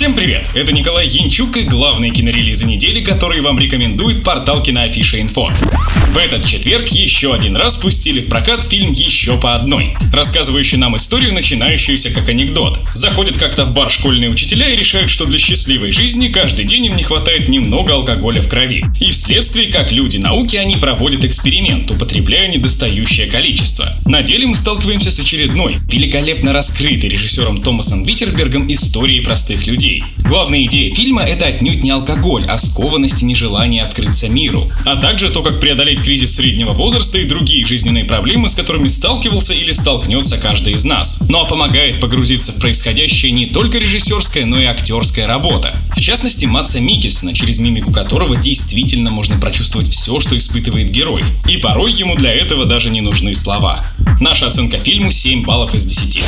Всем привет! Это Николай Янчук и главные кинорелизы недели, которые вам рекомендует портал Киноафиша Инфо. В этот четверг еще один раз пустили в прокат фильм «Еще по одной», рассказывающий нам историю, начинающуюся как анекдот. Заходят как-то в бар школьные учителя и решают, что для счастливой жизни каждый день им не хватает немного алкоголя в крови. И вследствие, как люди науки, они проводят эксперимент, употребляя недостающее количество. На деле мы сталкиваемся с очередной, великолепно раскрытой режиссером Томасом Витербергом историей простых людей людей. Главная идея фильма — это отнюдь не алкоголь, а скованность и нежелание открыться миру. А также то, как преодолеть кризис среднего возраста и другие жизненные проблемы, с которыми сталкивался или столкнется каждый из нас. Ну а помогает погрузиться в происходящее не только режиссерская, но и актерская работа. В частности, Матса Микельсона, через мимику которого действительно можно прочувствовать все, что испытывает герой. И порой ему для этого даже не нужны слова. Наша оценка фильму 7 баллов из 10.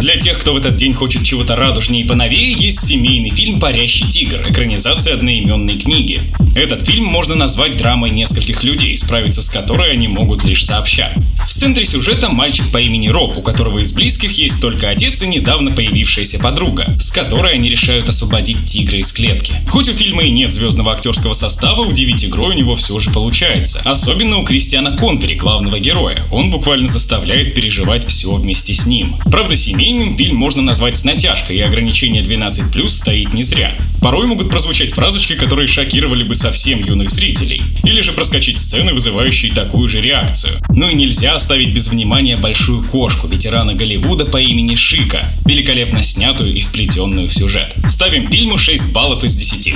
Для тех, кто в этот день хочет чего-то радужнее и поновее, есть семейный фильм «Парящий тигр», экранизация одноименной книги. Этот фильм можно назвать драмой нескольких людей, справиться с которой они могут лишь сообща. В центре сюжета мальчик по имени Роб, у которого из близких есть только отец и недавно появившаяся подруга, с которой они решают освободить тигра из клетки. Хоть у фильма и нет звездного актерского состава, удивить игрой у него все же получается. Особенно у Кристиана Конвери, главного героя. Он буквально заставляет переживать все вместе с ним. Правда, Семейным фильм можно назвать с натяжкой, и ограничение 12+, стоит не зря. Порой могут прозвучать фразочки, которые шокировали бы совсем юных зрителей. Или же проскочить сцены, вызывающие такую же реакцию. Ну и нельзя оставить без внимания большую кошку ветерана Голливуда по имени Шика, великолепно снятую и вплетенную в сюжет. Ставим фильму 6 баллов из 10.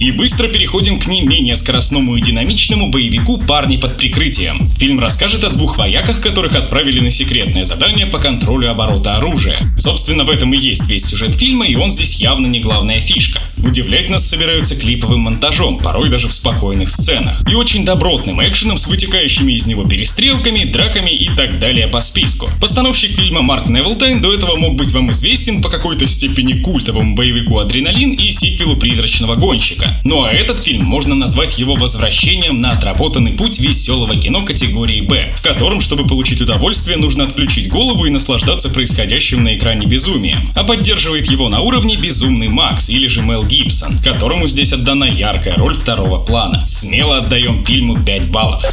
И быстро переходим к не менее скоростному и динамичному боевику «Парни под прикрытием». Фильм расскажет о двух вояках, которых отправили на секретное задание по контролю оборота оружия. Собственно, в этом и есть весь сюжет фильма, и он здесь явно не главная фишка. Удивлять нас собираются клиповым монтажом, порой даже в спокойных сценах. И очень добротным экшеном с вытекающими из него перестрелками, драками и так далее по списку. Постановщик фильма Марк Невилтайн до этого мог быть вам известен по какой-то степени культовому боевику «Адреналин» и сиквелу «Призрачного гонщика». Ну а этот фильм можно назвать его возвращением на отработанный путь веселого кино категории «Б», в котором, чтобы получить удовольствие, нужно отключить голову и наслаждаться происходящим на экране безумием. А поддерживает его на уровне «Безумный Макс» или же Мел Гибсон, которому здесь отдана яркая роль второго плана. Смело отдаем фильму 5 баллов.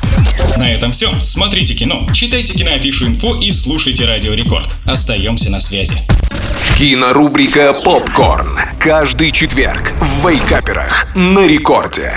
На этом все. Смотрите кино, читайте киноафишу инфо и слушайте Радио Рекорд. Остаемся на связи. Кинорубрика «Попкорн». Каждый четверг в Вейкаперах на рекорде.